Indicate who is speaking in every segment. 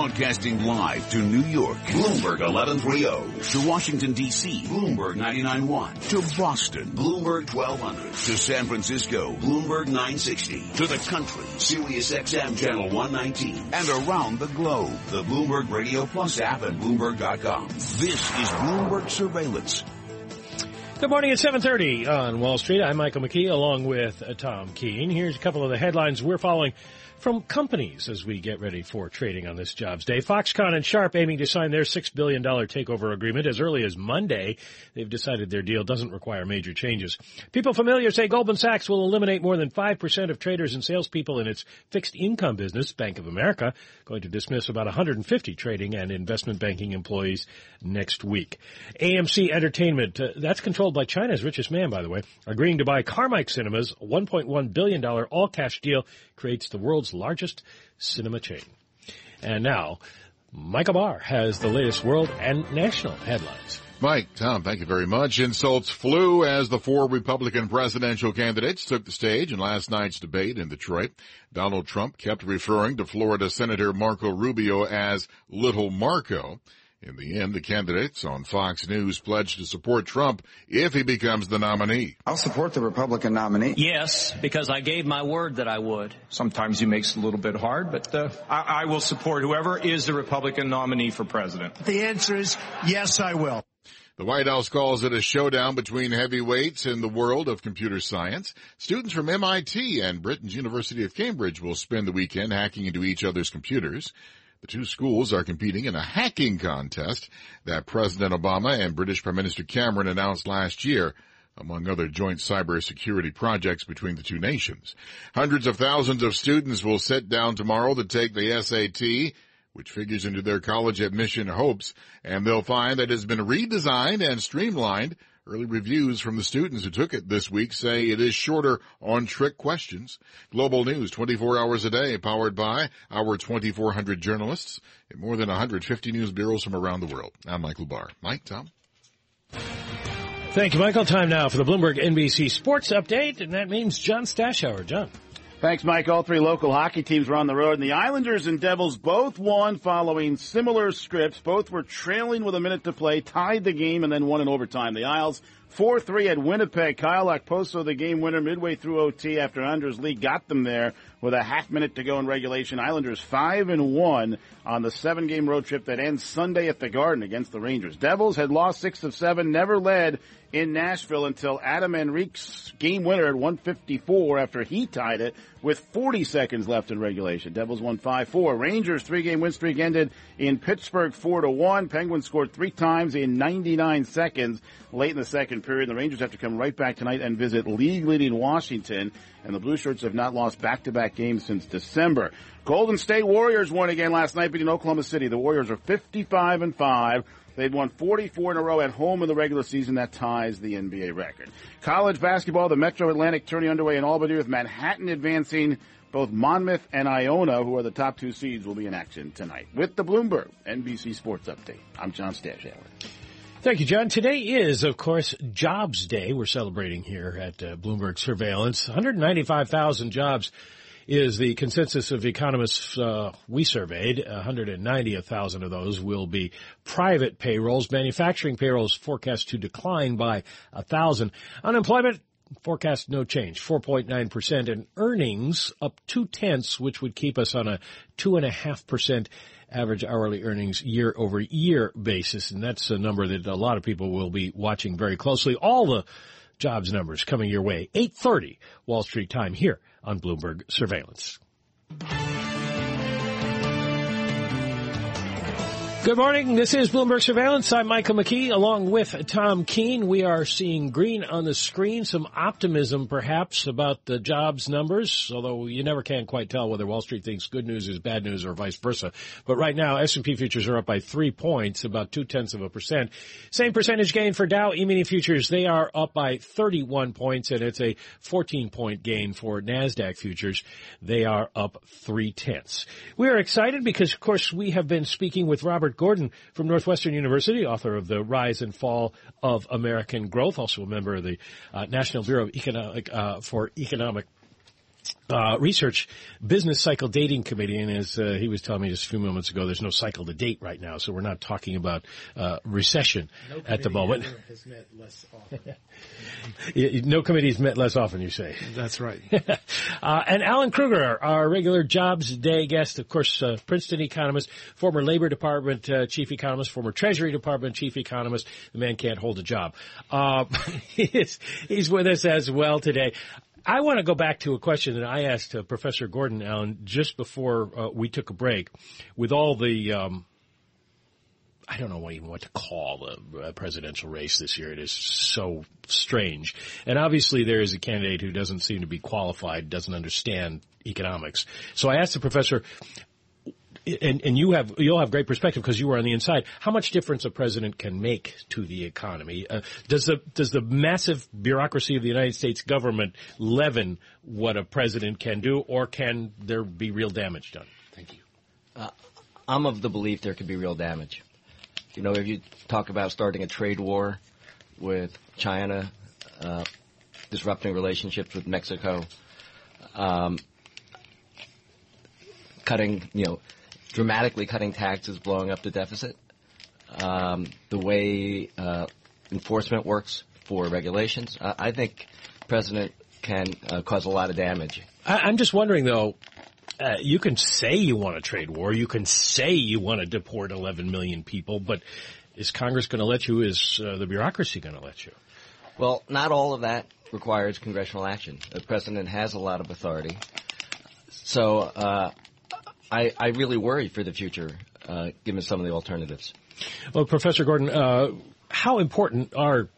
Speaker 1: Broadcasting live to New York, Bloomberg 1130. To Washington, D.C., Bloomberg 99.1. To Boston, Bloomberg 1200. To San Francisco, Bloomberg 960. To the country, Sirius XM Channel 119. And around the globe, the Bloomberg Radio Plus app at Bloomberg.com. This is Bloomberg Surveillance.
Speaker 2: Good morning at 7.30 on Wall Street. I'm Michael McKee along with uh, Tom Keene. Here's a couple of the headlines we're following from companies as we get ready for trading on this jobs day. Foxconn and Sharp aiming to sign their $6 billion takeover agreement as early as Monday. They've decided their deal doesn't require major changes. People familiar say Goldman Sachs will eliminate more than 5% of traders and salespeople in its fixed income business, Bank of America, going to dismiss about 150 trading and investment banking employees next week. AMC Entertainment, uh, that's controlled by China's richest man, by the way, agreeing to buy Carmike Cinemas, $1.1 billion all-cash deal creates the world's largest cinema chain. And now, Michael Barr has the latest world and national headlines.
Speaker 3: Mike, Tom, thank you very much. Insults flew as the four Republican presidential candidates took the stage in last night's debate in Detroit. Donald Trump kept referring to Florida Senator Marco Rubio as Little Marco. In the end, the candidates on Fox News pledged to support Trump if he becomes the nominee.
Speaker 4: I'll support the Republican nominee.
Speaker 5: Yes, because I gave my word that I would.
Speaker 6: Sometimes he makes it a little bit hard, but uh, I, I will support whoever is the Republican nominee for president.
Speaker 7: The answer is yes, I will.
Speaker 3: The White House calls it a showdown between heavyweights in the world of computer science. Students from MIT and Britain's University of Cambridge will spend the weekend hacking into each other's computers. The two schools are competing in a hacking contest that President Obama and British Prime Minister Cameron announced last year among other joint cybersecurity projects between the two nations. Hundreds of thousands of students will sit down tomorrow to take the SAT, which figures into their college admission hopes, and they'll find that it has been redesigned and streamlined Early reviews from the students who took it this week say it is shorter on trick questions. Global news 24 hours a day powered by our 2400 journalists in more than 150 news bureaus from around the world. I'm Michael Barr. Mike, Tom.
Speaker 2: Thank you, Michael. Time now for the Bloomberg NBC Sports Update, and that means John Stashower. John.
Speaker 8: Thanks, Mike. All three local hockey teams were on the road, and the Islanders and Devils both won following similar scripts. Both were trailing with a minute to play, tied the game, and then won in overtime. The Isles 4-3 at Winnipeg. Kyle Okposo, the game winner midway through OT after Anders Lee got them there with a half minute to go in regulation. Islanders 5 and 1 on the seven game road trip that ends Sunday at the Garden against the Rangers. Devils had lost 6 of 7, never led in Nashville until Adam Henrique's game winner at 154 after he tied it with 40 seconds left in regulation. Devils won 5-4. Rangers three game win streak ended in Pittsburgh 4 to 1. Penguins scored three times in 99 seconds late in the second period. The Rangers have to come right back tonight and visit league leading Washington. And the Blue Shirts have not lost back to back games since December. Golden State Warriors won again last night beating Oklahoma City. The Warriors are 55 and 5. They've won 44 in a row at home in the regular season. That ties the NBA record. College basketball, the Metro Atlantic tourney underway in Albany with Manhattan advancing. Both Monmouth and Iona, who are the top two seeds, will be in action tonight. With the Bloomberg NBC Sports Update, I'm John Stashower.
Speaker 2: Thank you, John. Today is, of course, Jobs Day. We're celebrating here at uh, Bloomberg Surveillance. 195,000 jobs is the consensus of economists uh, we surveyed. 190,000 of those will be private payrolls. Manufacturing payrolls forecast to decline by a thousand. Unemployment forecast no change, 4.9%, and earnings up two tenths, which would keep us on a two and a half percent average hourly earnings year over year basis. And that's a number that a lot of people will be watching very closely. All the jobs numbers coming your way. 830 Wall Street time here on Bloomberg Surveillance. Good morning. This is Bloomberg Surveillance. I'm Michael McKee along with Tom Keene. We are seeing green on the screen, some optimism perhaps about the jobs numbers, although you never can quite tell whether Wall Street thinks good news is bad news or vice versa. But right now, S&P futures are up by three points, about two tenths of a percent. Same percentage gain for Dow E-mini futures. They are up by 31 points and it's a 14 point gain for NASDAQ futures. They are up three tenths. We are excited because of course we have been speaking with Robert Robert Gordon from Northwestern University, author of The Rise and Fall of American Growth, also a member of the uh, National Bureau Economic, uh, for Economic uh, research business cycle dating committee, and as uh, he was telling me just a few moments ago, there's no cycle to date right now, so we're not talking about uh, recession
Speaker 9: no
Speaker 2: at the moment.
Speaker 9: Has met less often.
Speaker 2: no committee's met less often, you say.
Speaker 9: That's right.
Speaker 2: Uh, and Alan Krueger, our regular Jobs Day guest, of course, uh, Princeton economist, former Labor Department uh, chief economist, former Treasury Department chief economist. The man can't hold a job. he's, he's with us as well today. I want to go back to a question that I asked uh, Professor Gordon Alan just before uh, we took a break. With all the, um, I don't know even what to call the uh, presidential race this year. It is so strange, and obviously there is a candidate who doesn't seem to be qualified, doesn't understand economics. So I asked the professor, and, and you have you'll have great perspective because you were on the inside. How much difference a president can make to the economy? Uh, does the does the massive bureaucracy of the United States government leaven what a president can do, or can there be real damage done? Thank you.
Speaker 10: Uh, I'm of the belief there could be real damage. You know, if you talk about starting a trade war with China, uh, disrupting relationships with Mexico, um, cutting, you know dramatically cutting taxes, blowing up the deficit. Um, the way uh, enforcement works for regulations, uh, I think president can uh, cause a lot of damage.
Speaker 2: I, am just wondering, though. Uh, you can say you want a trade war. You can say you want to deport 11 million people, but is Congress going to let you? Is uh, the bureaucracy going to let you?
Speaker 10: Well, not all of that requires congressional action. The president has a lot of authority. So uh, I, I really worry for the future, uh, given some of the alternatives.
Speaker 2: Well, Professor Gordon, uh, how important are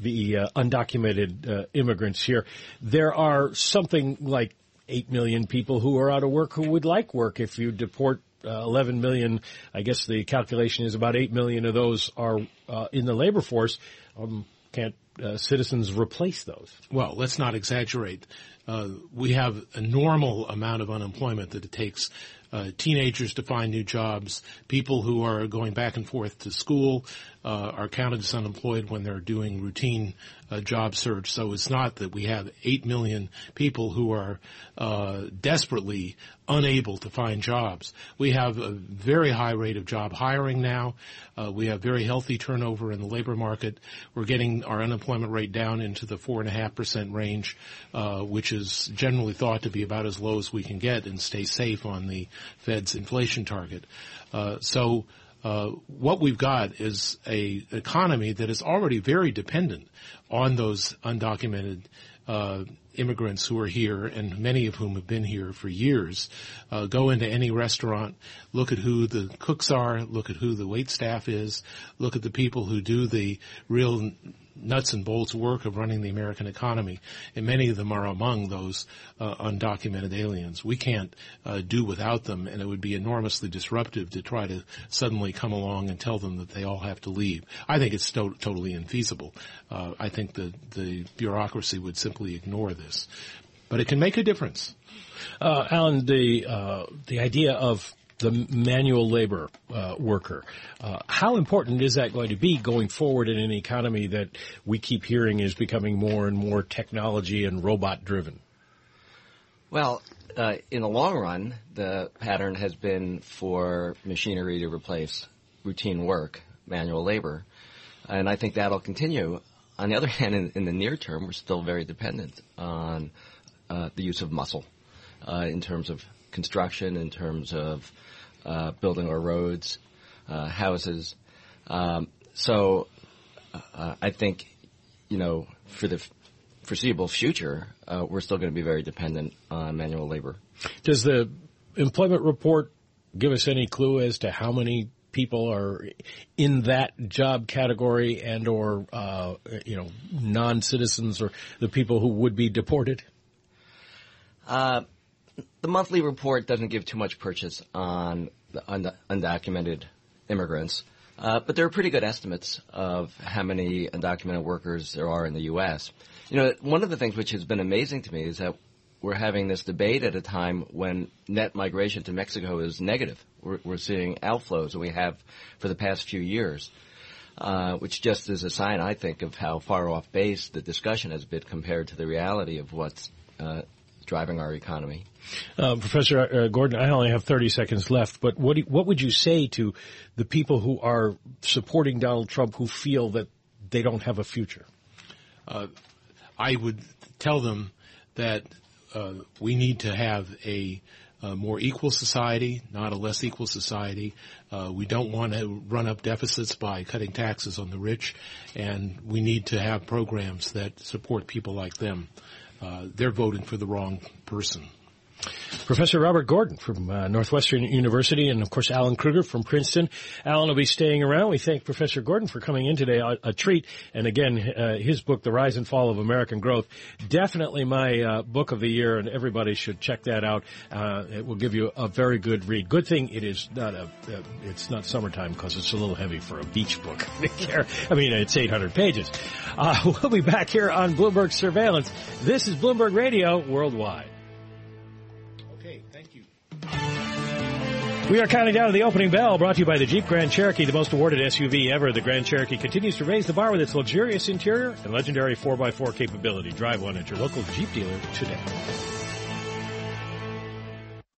Speaker 2: the uh, undocumented uh, immigrants here? There are something like 8 million people who are out of work who would like work. If you deport uh, 11 million, I guess the calculation is about 8 million of those are uh, in the labor force. Um, can't uh, citizens replace those?
Speaker 9: Well, let's not exaggerate. Uh, we have a normal amount of unemployment that it takes uh, teenagers to find new jobs, people who are going back and forth to school uh, are counted as unemployed when they're doing routine uh, job search. So it's not that we have 8 million people who are uh, desperately unable to find jobs. We have a very high rate of job hiring now. Uh, we have very healthy turnover in the labor market. We're getting our unemployment rate down into the 4.5% range, uh, which is generally thought to be about as low as we can get and stay safe on the Fed's inflation target. Uh, so uh, what we've got is a economy that is already very dependent on those undocumented uh, immigrants who are here, and many of whom have been here for years. Uh, go into any restaurant, look at who the cooks are, look at who the wait staff is, look at the people who do the real nuts and bolts work of running the American economy, and many of them are among those uh, undocumented aliens. We can't uh, do without them, and it would be enormously disruptive to try to suddenly come along and tell them that they all have to leave. I think it's to- totally infeasible. Uh, I think the the bureaucracy would simply ignore this, but it can make a difference.
Speaker 2: Uh, Alan, the uh, the idea of the manual labor uh, worker. Uh, how important is that going to be going forward in an economy that we keep hearing is becoming more and more technology and robot driven?
Speaker 10: Well, uh, in the long run, the pattern has been for machinery to replace routine work, manual labor, and I think that'll continue. On the other hand, in, in the near term, we're still very dependent on uh, the use of muscle uh, in terms of construction, in terms of uh, building our roads, uh, houses. Um, so uh, I think, you know, for the foreseeable future, uh, we're still going to be very dependent on manual labor.
Speaker 2: Does the employment report give us any clue as to how many people are in that job category and or uh, you know non-citizens or the people who would be deported?
Speaker 10: Uh, the monthly report doesn't give too much purchase on the undocumented immigrants, uh, but there are pretty good estimates of how many undocumented workers there are in the U.S. You know, one of the things which has been amazing to me is that we're having this debate at a time when net migration to Mexico is negative. We're, we're seeing outflows, and we have for the past few years. Uh, which just is a sign, I think, of how far off base the discussion has been compared to the reality of what's uh, driving our economy.
Speaker 2: Uh, Professor uh, Gordon, I only have 30 seconds left, but what, you, what would you say to the people who are supporting Donald Trump who feel that they don't have a future?
Speaker 9: Uh, I would tell them that uh, we need to have a, a, more equal society, not a less equal society. Uh, we don't want to run up deficits by cutting taxes on the rich, and we need to have programs that support people like them. Uh, they're voting for the wrong person.
Speaker 2: Professor Robert Gordon from uh, Northwestern University and of course Alan Krueger from Princeton. Alan will be staying around. We thank Professor Gordon for coming in today. A, a treat. And again, uh, his book, The Rise and Fall of American Growth, definitely my uh, book of the year and everybody should check that out. Uh, it will give you a very good read. Good thing it is not a, uh, it's not summertime because it's a little heavy for a beach book. I mean, it's 800 pages. Uh, we'll be back here on Bloomberg Surveillance. This is Bloomberg Radio Worldwide. We are counting down to the opening bell brought to you by the Jeep Grand Cherokee, the most awarded SUV ever. The Grand Cherokee continues to raise the bar with its luxurious interior and legendary 4x4 capability. Drive one at your local Jeep dealer today.